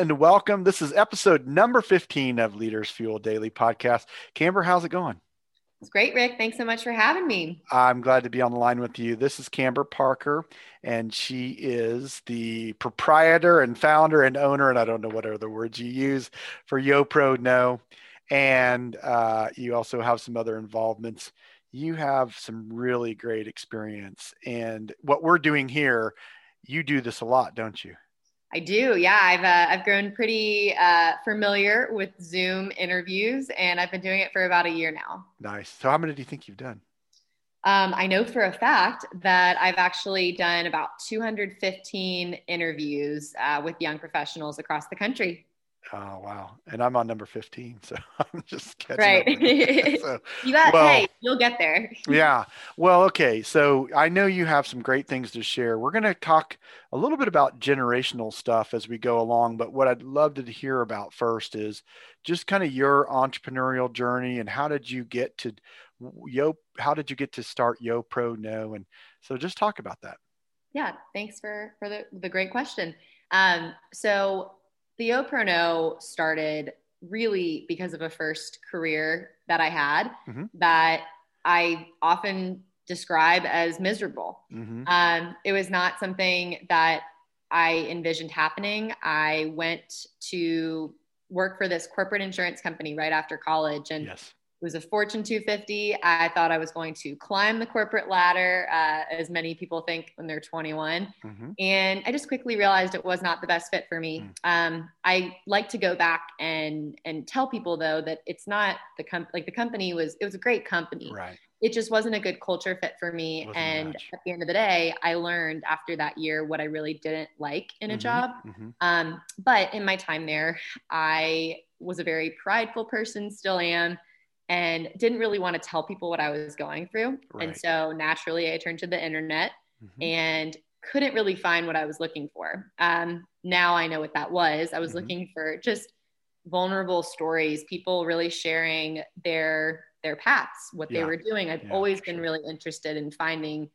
and welcome. This is episode number 15 of Leaders Fuel Daily Podcast. Camber, how's it going? It's great, Rick. Thanks so much for having me. I'm glad to be on the line with you. This is Camber Parker, and she is the proprietor and founder and owner, and I don't know what other words you use for YoProKnow. And uh, you also have some other involvements. You have some really great experience. And what we're doing here, you do this a lot, don't you? I do. Yeah, I've uh, I've grown pretty uh, familiar with Zoom interviews, and I've been doing it for about a year now. Nice. So, how many do you think you've done? Um, I know for a fact that I've actually done about 215 interviews uh, with young professionals across the country. Oh wow! And I'm on number 15, so I'm just catching right. up. so, you got well, hey, you'll get there. yeah. Well, okay. So I know you have some great things to share. We're going to talk a little bit about generational stuff as we go along, but what I'd love to hear about first is just kind of your entrepreneurial journey and how did you get to Yo? How did you get to start YoProKnow? And so just talk about that. Yeah. Thanks for for the the great question. Um, so the YoProKnow started really because of a first career that I had mm-hmm. that I often describe as miserable. Mm-hmm. Um, it was not something that I envisioned happening. I went to work for this corporate insurance company right after college and yes. It was a Fortune 250. I thought I was going to climb the corporate ladder, uh, as many people think when they're 21. Mm-hmm. And I just quickly realized it was not the best fit for me. Mm. Um, I like to go back and and tell people though that it's not the com- like the company was it was a great company. Right. It just wasn't a good culture fit for me. And at the end of the day, I learned after that year what I really didn't like in a mm-hmm. job. Mm-hmm. Um, but in my time there, I was a very prideful person, still am and didn't really want to tell people what I was going through. Right. And so naturally, I turned to the internet mm-hmm. and couldn't really find what I was looking for. Um, now I know what that was. I was mm-hmm. looking for just vulnerable stories, people really sharing their their paths, what yeah. they were doing. I've yeah, always been sure. really interested in finding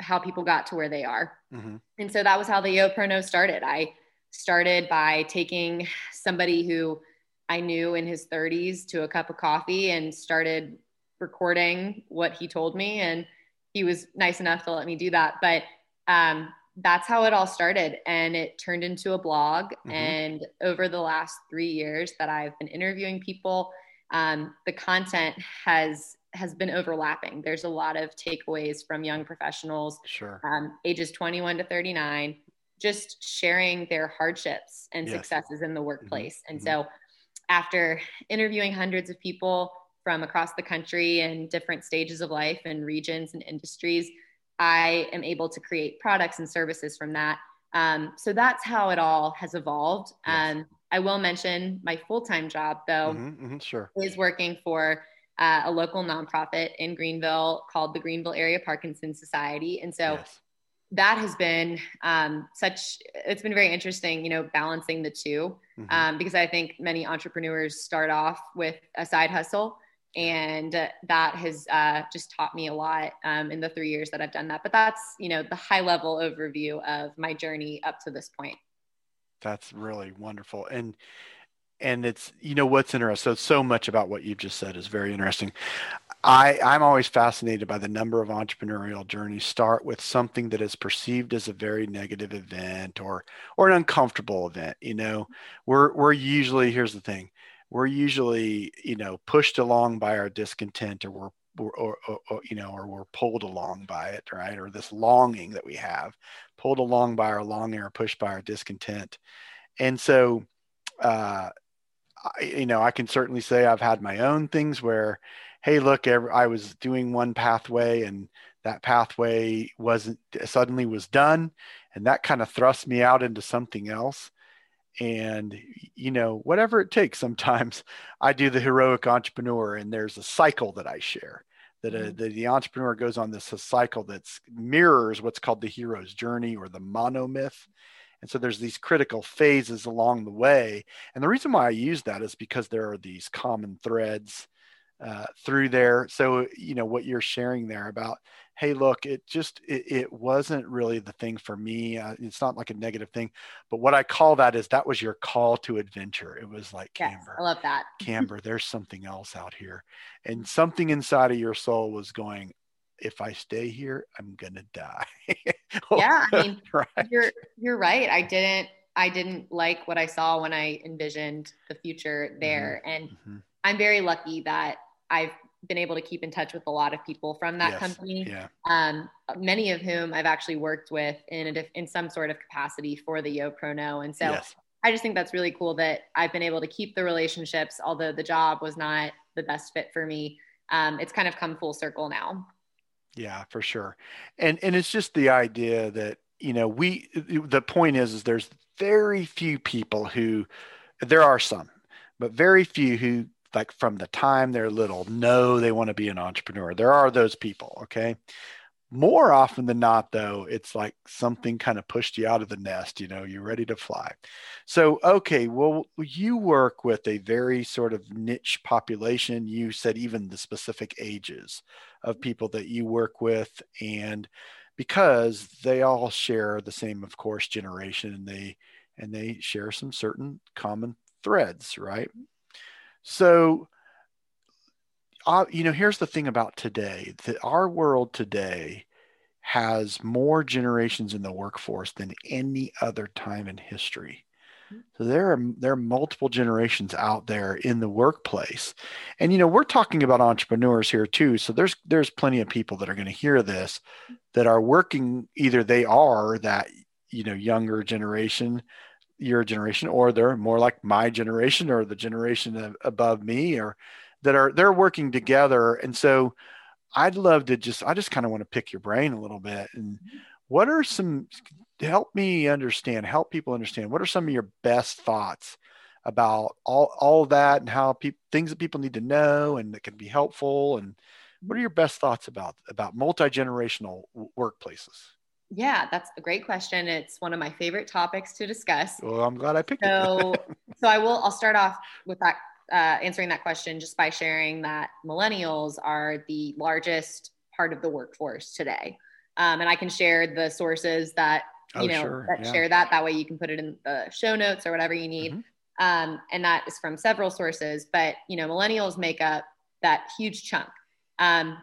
how people got to where they are. Mm-hmm. And so that was how the YoProKnow started. I started by taking somebody who I knew in his 30s to a cup of coffee and started recording what he told me. And he was nice enough to let me do that. But um, that's how it all started. And it turned into a blog. Mm-hmm. And over the last three years that I've been interviewing people, um, the content has has been overlapping. There's a lot of takeaways from young professionals, sure. um, ages 21 to 39, just sharing their hardships and yes. successes in the workplace. Mm-hmm. And mm-hmm. so after interviewing hundreds of people from across the country and different stages of life and regions and industries, I am able to create products and services from that. Um, so that's how it all has evolved. Yes. Um, I will mention my full time job, though, mm-hmm, mm-hmm, sure. is working for uh, a local nonprofit in Greenville called the Greenville Area Parkinson Society. And so yes that has been um, such it's been very interesting you know balancing the 2 mm-hmm. um, because i think many entrepreneurs start off with a side hustle and that has uh, just taught me a lot um, in the three years that i've done that. But that's you know the high level overview of my journey up to this point. That's really wonderful. And and it's you know what's interesting so so much about what you've just said is very interesting I, I'm always fascinated by the number of entrepreneurial journeys. Start with something that is perceived as a very negative event or or an uncomfortable event. You know, we're we're usually here's the thing, we're usually you know pushed along by our discontent or we're or, or, or, you know or we're pulled along by it right? Or this longing that we have pulled along by our longing or pushed by our discontent. And so uh, I, you know i can certainly say i've had my own things where hey, look, I was doing one pathway and that pathway wasn't suddenly was done. And that kind of thrust me out into something else. And, you know, whatever it takes, sometimes I do the heroic entrepreneur and there's a cycle that I share that uh, the, the entrepreneur goes on this cycle that mirrors what's called the hero's journey or the monomyth. And so there's these critical phases along the way. And the reason why I use that is because there are these common threads uh, through there. So, you know, what you're sharing there about, hey look it just it, it wasn't really the thing for me uh, it's not like a negative thing but what i call that is that was your call to adventure it was like yes, camber i love that camber there's something else out here and something inside of your soul was going if i stay here i'm gonna die yeah i mean right. you're you're right i didn't i didn't like what i saw when i envisioned the future there mm-hmm. and mm-hmm. i'm very lucky that i've been able to keep in touch with a lot of people from that yes. company. Yeah. Um, many of whom I've actually worked with in a, in some sort of capacity for the YoProKnow. And so yes. I just think that's really cool that I've been able to keep the relationships, although the job was not the best fit for me. Um, it's kind of come full circle now. Yeah, for sure. And, and it's just the idea that, you know, we, the point is, is there's very few people who, there are some, but very few who like from the time they're little know they want to be an entrepreneur. There are those people, okay? More often than not, though, it's like something kind of pushed you out of the nest, you know, you're ready to fly. So, okay, well, you work with a very sort of niche population. You said even the specific ages of mm-hmm. people that you work with, and because they all share the same, of course, generation and they and they share some certain common threads, right? So, uh, you know, here's the thing about today that our world today has more generations in the workforce than any other time in history. So there are there are multiple generations out there in the workplace. And you know, we're talking about entrepreneurs here too. So there's there's plenty of people that are going to hear this that are working either they are that you know younger generation your generation or they're more like my generation or the generation above me or that are they're working together. And so i'd love to just i just kind of want to pick your brain a little bit. And mm-hmm. what are some help me understand help people understand what are some of your best thoughts about all all that and how people things that people need to know and that can be helpful? And what are mm-hmm. your best thoughts about about multi-generational workplaces yeah, that's a great question. It's one of my favorite topics to discuss. Well, I'm glad I picked so, it. so I will. I'll start off with that uh, answering that question just by sharing that millennials are the largest part of the workforce today, um, and I can share the sources that you oh, know sure. that yeah. share that. That way, you can put it in the show notes or whatever you need. Mm-hmm. Um, and that is from several sources. But you know, millennials make up that huge chunk. Um,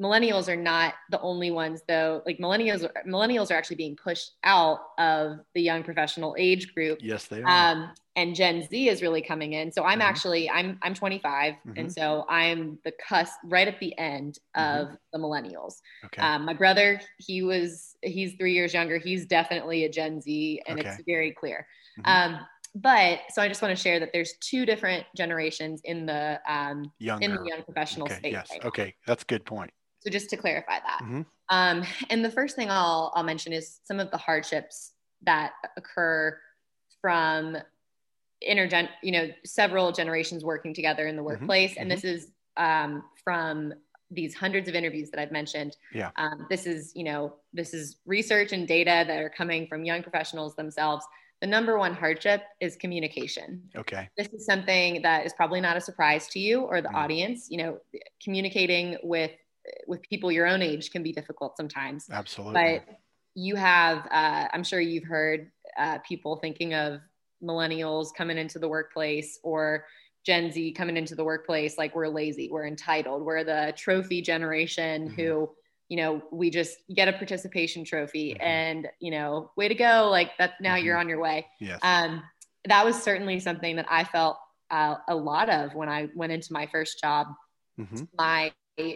millennials are not the only ones though like millennials millennials are actually being pushed out of the young professional age group yes they are um, and gen z is really coming in so i'm mm-hmm. actually i'm i'm 25 mm-hmm. and so i'm the cusp right at the end mm-hmm. of mm-hmm. the millennials okay. Um, my brother he was he's three years younger he's definitely a gen z and okay. it's very clear mm-hmm. um, but so I just want to share that there's two different generations in the um, Younger. in the young professional okay, space. Yes. Right okay, that's a good point. So just to clarify that. Mm-hmm. Um, and the first thing I'll, I'll mention is some of the hardships that occur from intergen, you know, several generations working together in the mm-hmm. workplace. Mm-hmm. And this is um, from these hundreds of interviews that I've mentioned. Yeah. Um, this is, you know, this is research and data that are coming from young professionals themselves. The number one hardship is communication. Okay. This is something that is probably not a surprise to you or the mm. audience. You know, communicating with with people your own age can be difficult sometimes. Absolutely. But you have, uh, I'm sure you've heard uh, people thinking of millennials coming into the workplace or Gen Z coming into the workplace like we're lazy, we're entitled, we're the trophy generation mm-hmm. who, you know, we just get a participation trophy mm-hmm. and, you know, way to go. Like that now mm-hmm. you're on your way. Yes. Um, that was certainly something that I felt uh, a lot of when I went into my first job. Mm-hmm. My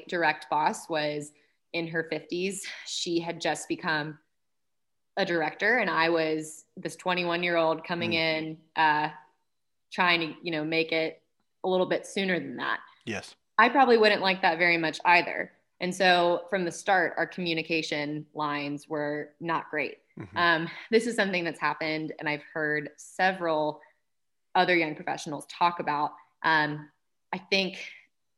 direct boss was in her 50s. She had just become a director, and I was this 21 year old coming mm. in, uh, trying to, you know, make it a little bit sooner than that. Yes. I probably wouldn't like that very much either. And so from the start, our communication lines were not great. Mm-hmm. Um, this is something that's happened, and I've heard several other young professionals talk about. Um, I think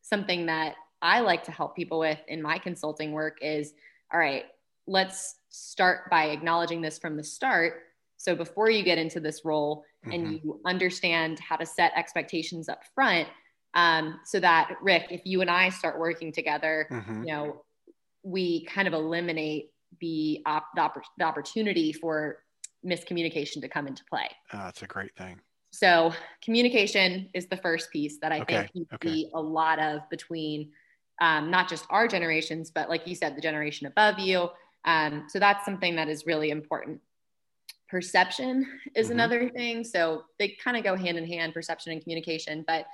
something that I like to help people with in my consulting work is all right, let's start by acknowledging this from the start. So before you get into this role mm-hmm. and you understand how to set expectations up front, um, so that Rick, if you and I start working together, mm-hmm. you know, we kind of eliminate the, op- the, opp- the opportunity for miscommunication to come into play. Oh, that's a great thing. So communication is the first piece that I okay. think you okay. see a lot of between um, not just our generations, but like you said, the generation above you. Um, so that's something that is really important. Perception is mm-hmm. another thing. So they kind of go hand in hand, perception and communication. But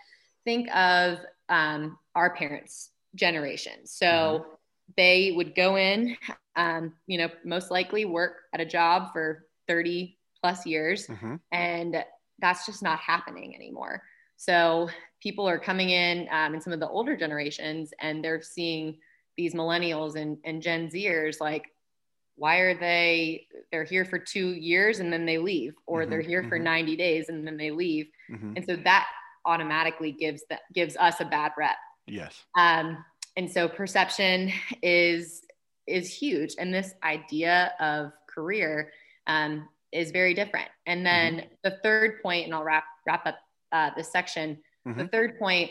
think of um, our parents' generation. So mm-hmm. they would go in, um, you know, most likely work at a job for 30 plus years, mm-hmm. and that's just not happening anymore. So people are coming in um, in some of the older generations and they're seeing these millennials and, and Gen Zers like, why are they, they're here for two years and then they leave, or mm-hmm, they're here mm-hmm. for 90 days and then they leave. Mm-hmm. And so that automatically gives that gives us a bad rep. Yes. Um, and so perception is is huge. And this idea of career um, is very different. And then mm-hmm. the third point, and I'll wrap wrap up uh, this section. Mm-hmm. The third point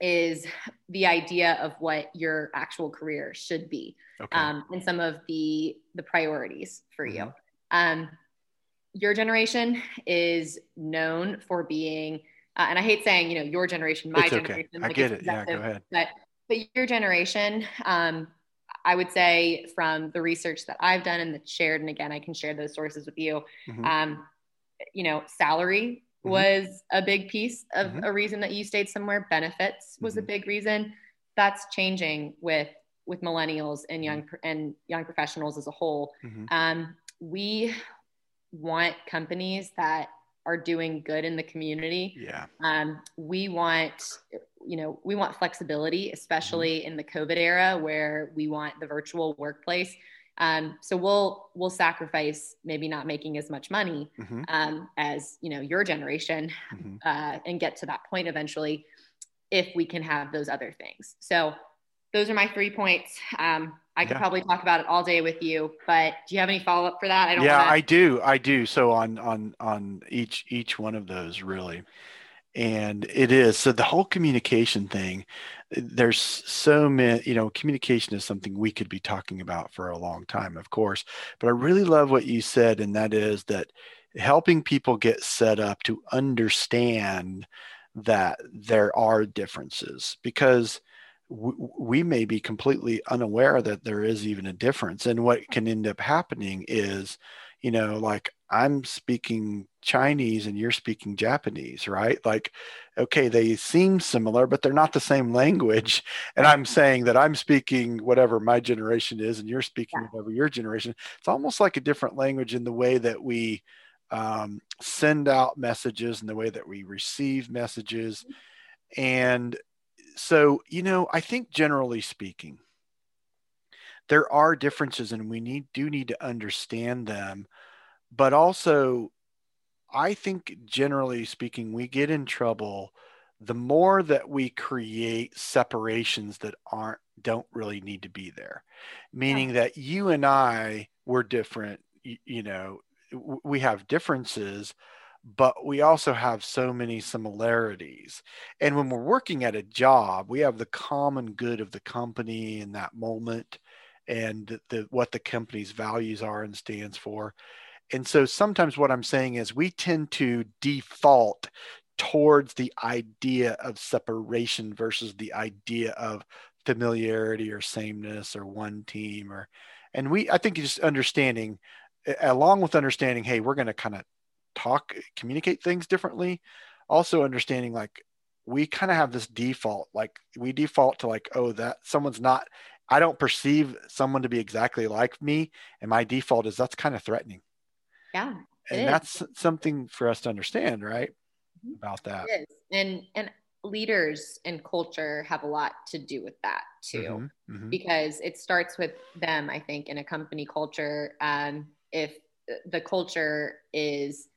is the idea of what your actual career should be, okay. um, and some of the the priorities for mm-hmm. you. Um, your generation is known for being, uh, and I hate saying you know your generation, my it's generation. Okay. Like I get it. Yeah, go ahead. But but your generation um, I would say from the research that I've done and that's shared, and again, I can share those sources with you. Mm-hmm. Um, you know, salary mm-hmm. was a big piece of mm-hmm. a reason that you stayed somewhere. Benefits was a mm-hmm. big reason. That's changing with with millennials and young mm-hmm. and young professionals as a whole. Mm-hmm. Um, we want companies that are doing good in the community. Yeah. Um, we want you know, we want flexibility, especially in the COVID era where we want the virtual workplace. Um, so we'll we'll sacrifice maybe not making as much money mm-hmm. um, as you know your generation, mm-hmm. uh, and get to that point eventually, if we can have those other things. So those are my three points. Um, I could yeah. probably talk about it all day with you, but do you have any follow up for that? I don't. Yeah, wanna... I do. I do. So on on on each each one of those really and it is. So the whole communication thing there's so many you know communication is something we could be talking about for a long time of course. But i really love what you said and that is that helping people get set up to understand that there are differences. Because we may be completely unaware that there is even a difference. And what can end up happening is you know like I'm speaking Chinese and you're speaking Japanese, right? Like, okay, they seem similar, but they're not the same language. And I'm saying that I'm speaking whatever my generation is and you're speaking yeah. whatever your generation. It's almost like a different language in the way that we um, send out messages and the way that we receive messages. And so, you know, I think generally speaking, there are differences and we need do need to understand them but also I think generally speaking, we get in trouble the more that we create separations that aren't don't really need to be there. Meaning yeah. that you and i were different you, you know we have differences but we also have so many similarities. And when we're working at a job we have the common good of the company in that moment and the, the what the company's values are and stands for and so sometimes what I'm saying is we tend to default towards the idea of separation versus the idea of familiarity or sameness or one team or and we I think just understanding along with understanding hey we're going to kind of talk communicate things differently. Also understanding like we kind of have this default like we default to like oh that someone's not I don't perceive someone to be exactly like me and my default is that's kind of threatening yeah. And that's something for us to understand, right? Mm-hmm. About that. It is. And and leaders and culture have a lot to do with that too. Mm-hmm. Mm-hmm. Because it starts with them, I think, in a company culture. Um, if the culture is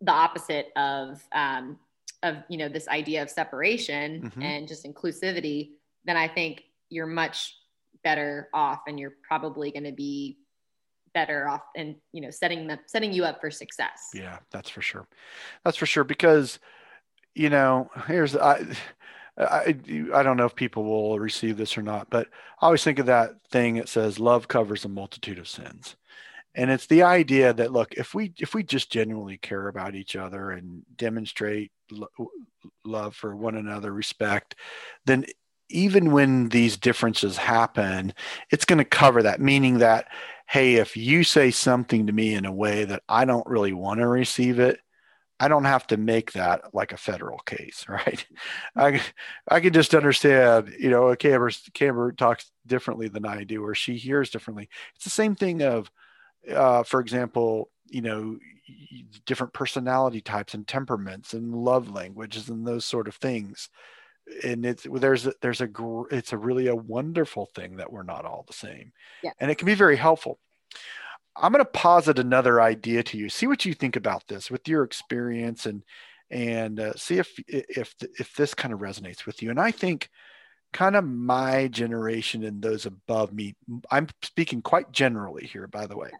the opposite of um, of you know this idea of separation mm-hmm. and just inclusivity, then I think you're much better off and you're probably going to be better off and you know setting them setting you up for success yeah that's for sure that's for sure because you know here's i I, I don't know if people will receive this or not, but I always think of that thing that says love covers a multitude of sins. And it's the idea that look, if we if we just genuinely care about each other and demonstrate lo- love for one another, respect, then even when these differences happen, it's going to cover that, meaning that, hey, if you say something to me in a way that I don't really want to receive it, I don't have to make that like a federal case, right? I I can just understand, you know, a Camber Camber talks differently than I do, or she hears differently. It's the same thing of, uh, for example, you know, different personality types and temperaments and love languages and those sort of things. And it's there's a, there's a it's a really a wonderful thing that we're not all the same, yeah. and it can be very helpful. I'm going to posit another idea to you. See what you think about this with your experience and and uh, see if if if this kind of resonates with you. And I think kind of my generation and those above me. I'm speaking quite generally here, by the way.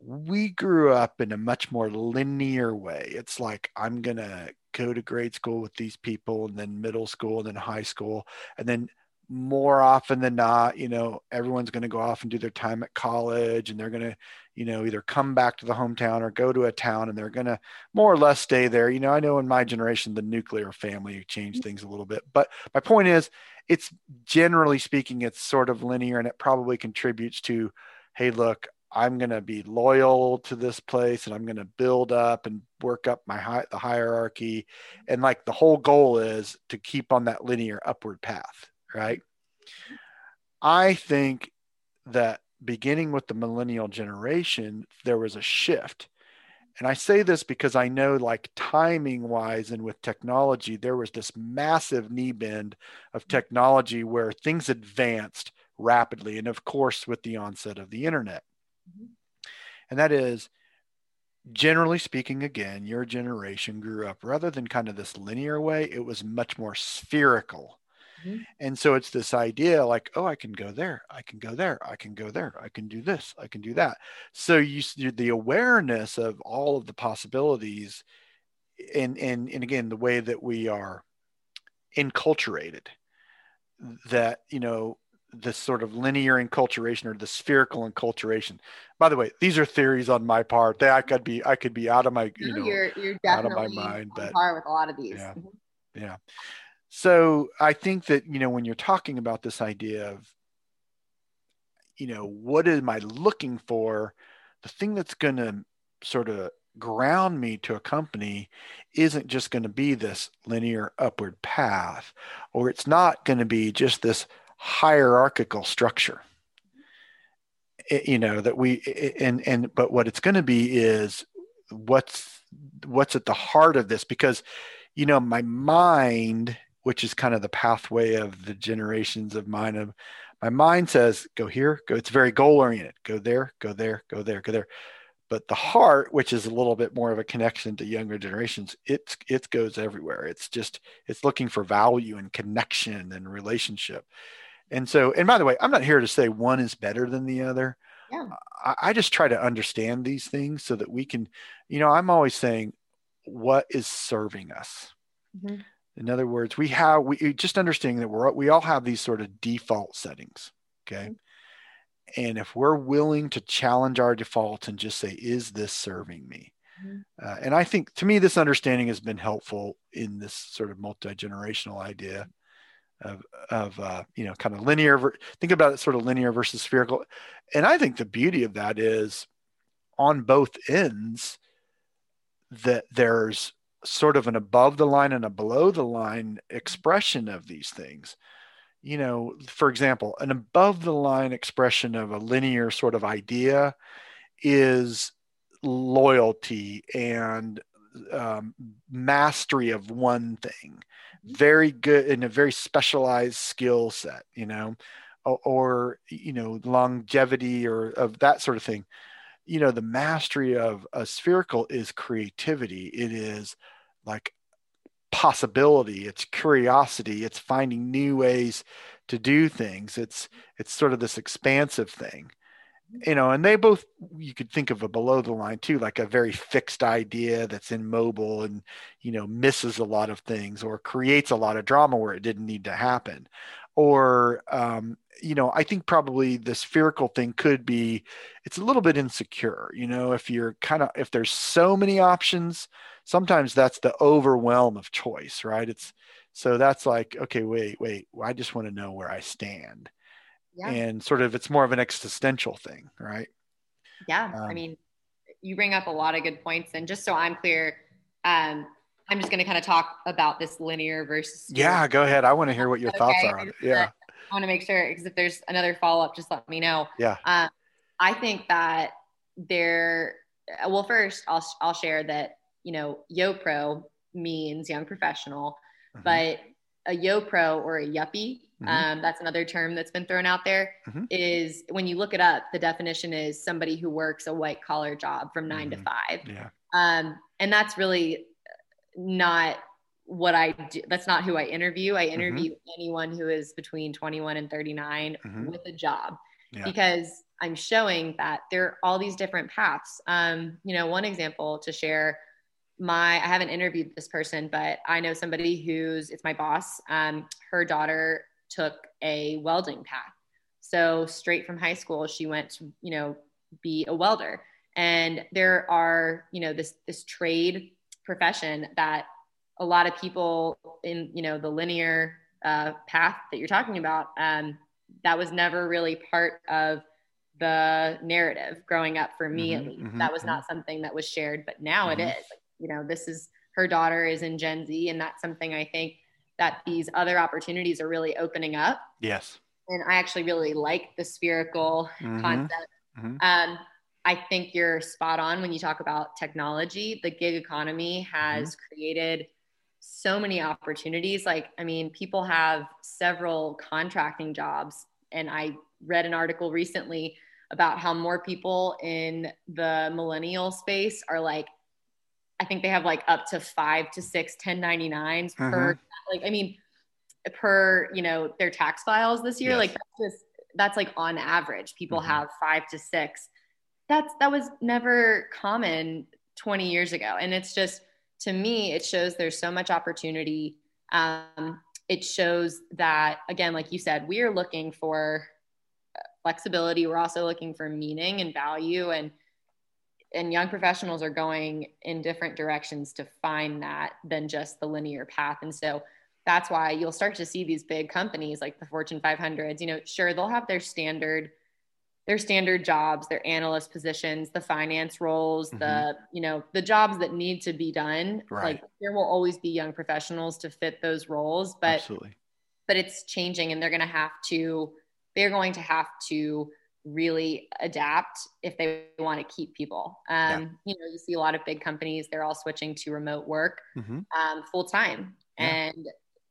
We grew up in a much more linear way. It's like I'm going to go to grade school with these people and then middle school and then high school and then more often than not, you know, everyone's going to go off and do their time at college and they're going to, you know, either come back to the hometown or go to a town and they're going to more or less stay there. You know, I know in my generation, the nuclear family changed things a little bit, but my point is, it's generally speaking, it's sort of linear and it probably contributes to, hey, look, I'm going to be loyal to this place and I'm going to build up and work up my hi- the hierarchy. And like the whole goal is to keep on that linear upward path right? I think that beginning with the millennial generation, there was a shift. And I say this because I know, like timing wise and with technology, there was this massive knee bend of technology where things advanced rapidly. And of course, with the onset of the internet. Mm-hmm. And that is, generally speaking, again, your generation grew up rather than kind of this linear way, it was much more spherical Mm-hmm. And so it's this idea like, oh, I can go there, I can go there, I can go there, I can do this, I can do that. So you the awareness of all of the possibilities, and and and again the way that we are enculturated, that you know this sort of linear enculturation or the spherical enculturation. By the way, these are theories on my part. That I could be I could be out of my you know you're, you're out of my mind, but par with a lot of these. Yeah, mm-hmm. yeah. So I think that, you know, when you're talking about this idea of, you know, what am I looking for? The thing that's going to sort of ground me to a company isn't just going to be this linear upward path, or it's not going to be just this hierarchical structure. It, you know that we and and but what it's going to be is what's what's at the heart of this because you know my mind which is kind of the pathway of the generations of mine of my mind says go here go it's very goal oriented go there go there go there go there. But the heart which is a little bit more of a connection to younger generations it it goes everywhere. It's just it's looking for value and connection and relationship and so and by the way i'm not here to say one is better than the other yeah. I, I just try to understand these things so that we can you know i'm always saying what is serving us mm-hmm in other words, we have we just understanding that we're we all have these sort of default settings. Okay. Mm-hmm. And if we're willing to challenge our defaults and just say, is this serving me? Mm-hmm. Uh, and I think to me, this understanding has been helpful in this sort of multi-generational idea of, of uh, you know, kind of linear, think about it sort of linear versus spherical. And I think the beauty of that is on both ends that there's sort of an above the line and a below the line expression of these things. You know, for example, an above the line expression of a linear sort of idea is loyalty and um, mastery of one thing, very good in a very specialized skill set, you know, or, or you know, longevity or of that sort of thing. You know the mastery of a spherical is creativity. It is like possibility. It's curiosity. It's finding new ways to do things. It's it's sort of this expansive thing you know, and they both you could think of a below the line too, like a very fixed idea that's in mobile and you know misses a lot of things or creates a lot of drama where it didn't need to happen. Or um, you know, I think probably the spherical thing could be it's a little bit insecure. You know, if you're kind of if there's so many options, sometimes that's the overwhelm of choice, right? It's so that's like, okay, wait, wait, I just want to know where I stand yeah. and sort of it's more of an existential thing right yeah um, i mean you bring up a lot of good points and just so i'm clear um, i'm just going to kind of talk about this linear versus yeah go ahead i want to hear what your okay. thoughts are on it yeah i want to make sure because if there's another follow-up just let me know yeah um, i think that there well first i'll i'll share that you know YoPro means young professional mm-hmm. but a YoPro or a yuppie Mm-hmm. Um, that's another term that's been thrown out there. Mm-hmm. Is when you look it up, the definition is somebody who works a white collar job from 9 mm-hmm. to five. Yeah. Um, and that's really not what I do. That's not who I interview. I mm-hmm. interview anyone who is between 21 and 39 mm-hmm. with a job yeah. because I'm showing that there are all these different paths. Um, you know, one example to share my I haven't interviewed this person, but I know somebody who's it's my boss. Um, her daughter took a welding path. So straight from high school, she went to, you know, be a welder. And there are, you know, this this trade profession that a lot of people in, you know, the linear uh, path that you're talking about, um, that was never really part of the narrative growing up for me mm-hmm, at least. Mm-hmm, that was mm-hmm. not something that was shared, but now it mm-hmm. is. Like, you know, this is her daughter is in Gen Z, and that's something I think that these other opportunities are really opening up. Yes. And I actually really like the spherical mm-hmm. concept. Mm-hmm. Um, I think you're spot on when you talk about technology. The gig economy has mm-hmm. created so many opportunities. Like, I mean, people have several contracting jobs. And I read an article recently about how more people in the millennial space are like I think they have like up to five to six 1099s mm-hmm. per, like, I mean, per, you know, their tax files this year. Yes. Like that's just, that's like on average, people mm-hmm. have five to six. That's, that was never common 20 years ago. And it's just, to me, it shows there's so much opportunity. Um, it shows that, again, like you said, we are looking for flexibility. We're also looking for meaning and value and, and young professionals are going in different directions to find that than just the linear path and so that's why you'll start to see these big companies like the fortune 500s you know sure they'll have their standard their standard jobs their analyst positions the finance roles mm-hmm. the you know the jobs that need to be done right. like there will always be young professionals to fit those roles but Absolutely. but it's changing and they're going to have to they're going to have to really adapt if they want to keep people. Um, yeah. You know, you see a lot of big companies; they're all switching to remote work mm-hmm. um, full time, yeah. and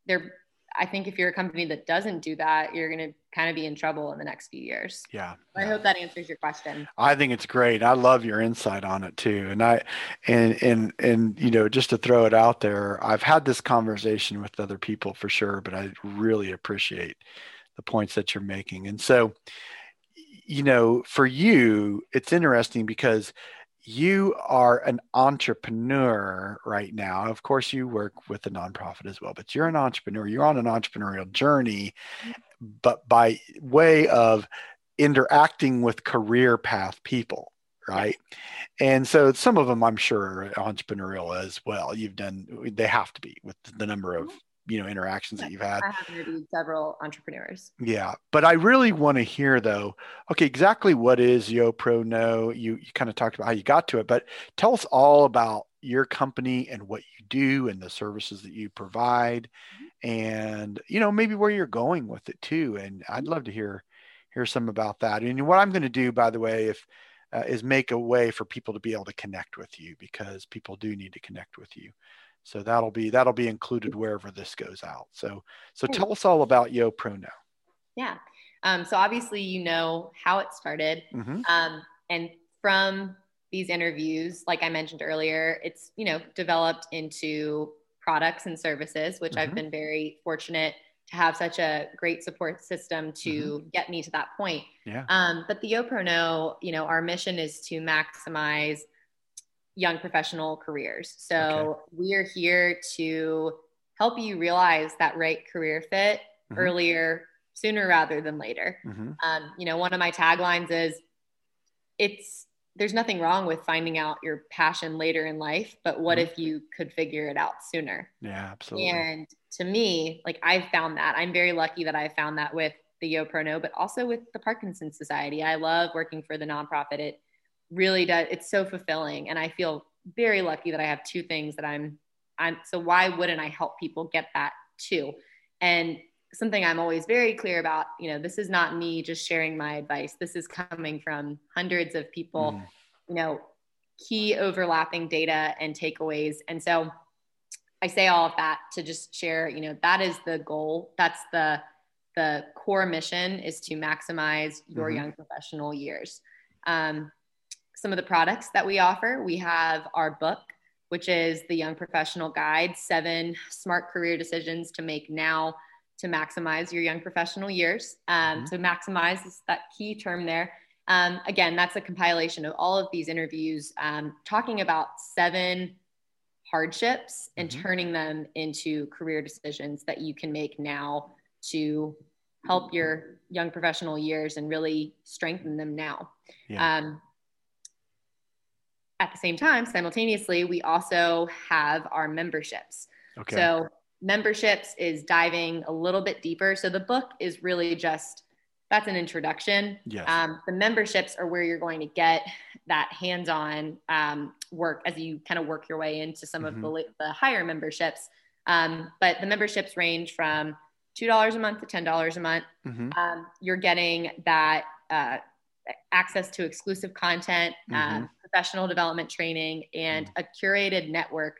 they're. I think if you're a company that doesn't do that, you're going to kind of be in trouble in the next few years. Yeah. I hope that answers your question. I think it's great. I love your insight on it too. And I, and, and, and, you know, just to throw it out there, I've had this conversation with other people for sure, but I really appreciate the points that you're making. And so, you know, for you, it's interesting because you are an entrepreneur right now. Of course, you work with a nonprofit as well, but you're an entrepreneur. You're on an entrepreneurial journey, but by way of interacting with career path people, right? And so some of them, I'm sure, are entrepreneurial as well. You've done, they have to be with the number of mm-hmm. You know interactions that you've had. I have interviewed several entrepreneurs. Yeah but i really want to hear though okay exactly what is YoProKnow you, you kind of talked about how you got to it but tell us all about your company and what you do and the services that you provide mm-hmm. and you know maybe where you're going with it too and i'd mm-hmm. love to hear hear some about that. And what i'm going to do by the way if uh, is make a way for people to be able to connect with you because people do need to connect with you so that'll be that'll be included wherever this goes out. So so tell us all about YoProKnow. Yeah. Um, so obviously you know how it started, mm-hmm. um, and from these interviews, like I mentioned earlier, it's you know developed into products and services, which mm-hmm. I've been very fortunate to have such a great support system to mm-hmm. get me to that point. Yeah. Um, but the YoPro you know, our mission is to maximize young professional careers. So okay. we are here to help you realize that right career fit mm-hmm. earlier, sooner rather than later. Mm-hmm. Um, you know, one of my taglines is it's there's nothing wrong with finding out your passion later in life, but what mm-hmm. if you could figure it out sooner? Yeah, absolutely. And to me, like I've found that. I'm very lucky that I found that with the YoProKnow, but also with the Parkinson's Society. I love working for the nonprofit. It really does. It's so fulfilling, and I feel very lucky that I have two things that I'm. I'm so why wouldn't I help people get that too? And something I'm always very clear about, you know, this is not me just sharing my advice. This is coming from hundreds of people, mm. you know, key overlapping data and takeaways. And so I say all of that to just share, you know, that is the goal. That's the the core mission is to maximize your mm-hmm. young professional years. Um, some of the products that we offer, we have our book, which is the Young Professional Guide: Seven Smart Career Decisions to Make Now to maximize your young professional years. Um, mm-hmm. To maximize is that key term there. Um, again, that's a compilation of all of these interviews um, talking about seven hardships and mm-hmm. turning them into career decisions that you can make now to help your young professional years and really strengthen them now. Yeah. Um, at the same time, simultaneously, we also have our memberships. Okay. So memberships is diving a little bit deeper. So the book is really just that's an introduction. Yes. Um, the memberships are where you're going to get that hands-on um, work as you kind of work your way into some mm-hmm. of the, the higher memberships. Um, but the memberships range from two dollars a month to ten dollars a month. Mm-hmm. Um, you're getting that uh, access to exclusive content, um, mm-hmm. Professional development training, and mm. a curated network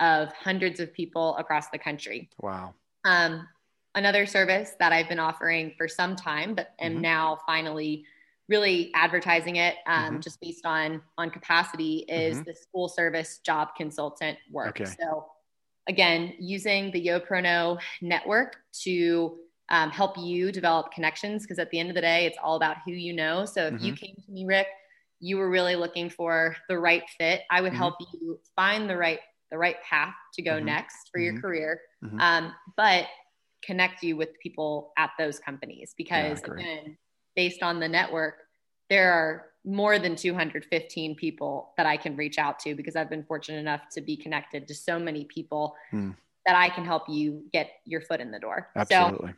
of hundreds of people across the country. Wow. Um, another service that I've been offering for some time, but am mm-hmm. now finally really advertising it um, mm-hmm. just based on on capacity is mm-hmm. the school service job consultant work. Okay. So again, using the YoProKnow network to um, help you develop connections because at the end of the day, it's all about who you know. So if you mm-hmm. came to me, Rick, you were really looking for the right fit, I would mm-hmm. help you find the right the right path to go mm-hmm. next for mm-hmm. your career, mm-hmm. um, but connect you with people at those companies because yeah, again, based on the network, there are more than 215 people that I can reach out to because I've been fortunate enough to be connected to so many people mm. that I can help you get your foot in the door. Absolutely. So,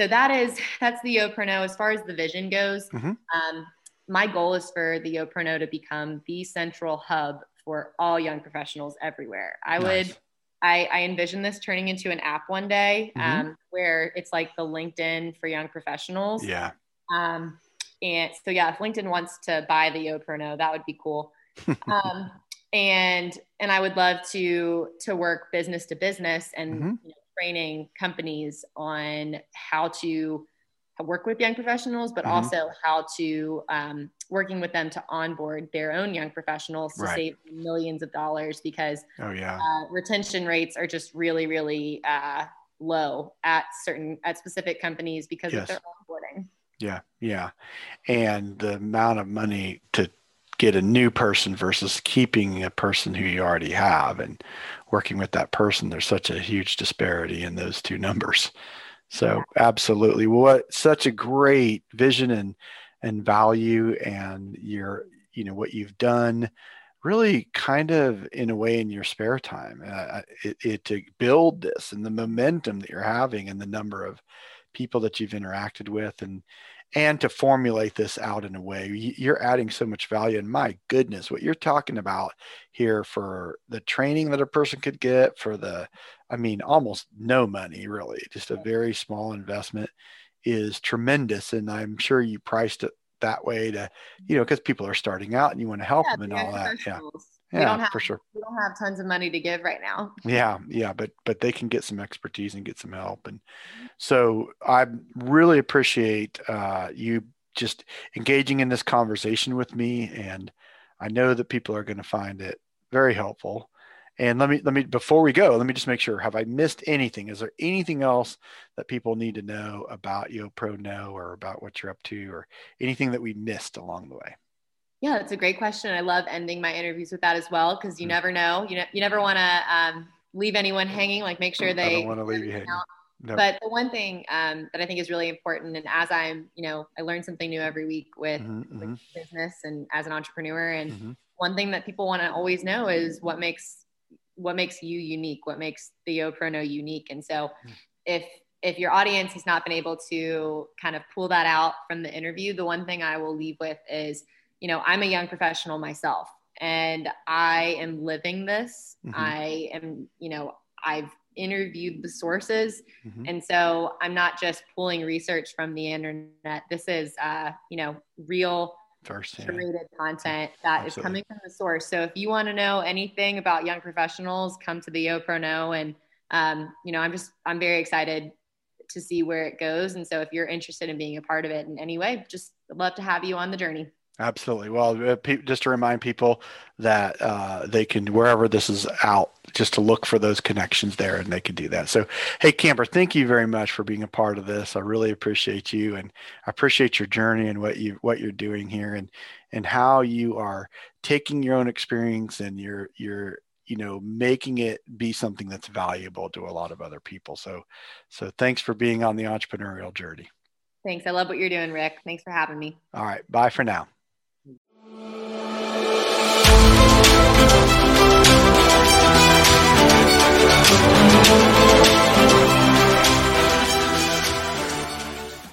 so that is that's the YoProKnow. As far as the vision goes, mm-hmm. um, my goal is for the YoProKnow to become the central hub for all young professionals everywhere. I nice. would, I, I, envision this turning into an app one day mm-hmm. um, where it's like the LinkedIn for young professionals. Yeah. Um, and so, yeah, if LinkedIn wants to buy the YoProKnow, that would be cool. um, and and I would love to to work business to business and mm-hmm. you know, training companies on how to work with young professionals, but mm-hmm. also how to um, working with them to onboard their own young professionals to right. save millions of dollars because oh yeah uh, retention rates are just really really uh, low at certain at specific companies because yes. of their onboarding. Yeah, yeah, and the amount of money to get a new person versus keeping a person who you already have and working with that person there's such a huge disparity in those two numbers so absolutely. What such a great vision and and value and your you know what you've done really kind of in a way in your spare time uh, uh, it, it, to build this and the momentum that you're having and the number of people that you've interacted with and and to formulate this out in a way. You're adding so much value. And my goodness what you're talking about here for the training that a person could get for the i mean almost no money really just a very small investment is tremendous and i'm sure you priced it that way to you know because people are starting out and you want to help yeah, them and all that yeah yeah, we don't have, for sure. We don't have tons of money to give right now. Yeah, yeah, but but they can get some expertise and get some help, and so I really appreciate uh, you just engaging in this conversation with me, and I know that people are going to find it very helpful. And let me let me before we go, let me just make sure. Have I missed anything? Is there anything else that people need to know about YoProKnow or about what you're up to, or anything that we missed along the way? Yeah, that's a great question. I love ending my interviews with that as well because you mm-hmm. never know. You know, you never want to um, leave anyone hanging. Like make sure they. I don't want to leave you hanging. No. But the one thing um, that I think is really important, and as I'm, you know, I learn something new every week with, mm-hmm. with mm-hmm. business and as an entrepreneur. And mm-hmm. one thing that people want to always know is what makes what makes you unique, what makes the YoProKnow unique. And so, mm. if if your audience has not been able to kind of pull that out from the interview, the one thing I will leave with is, you know, I'm a young professional myself, and I am living this. Mm-hmm. I am, you know, I've interviewed the sources. Mm-hmm. And so I'm not just pulling research from the internet. This is, uh, you know, real First, curated content that Absolutely. is coming from the source. So if you want to know anything about young professionals, come to the YoProKnow. And, um, you know, I'm just, I'm very excited to see where it goes. And so if you're interested in being a part of it in any way, just love to have you on the journey. Absolutely. Well, uh, just to remind people that uh, they can, wherever this is out, just to look for those connections there and they can do that. So, hey, Camper, thank you very much for being a part of this. I really appreciate you and I appreciate your journey and what you, what you're doing here and, and how you are taking your own experience and you're, you're, you know, making it be something that's valuable to a lot of other people. So, so thanks for being on the entrepreneurial journey. Thanks. I love what you're doing, Rick. Thanks for having me. All right. Bye for now. We'll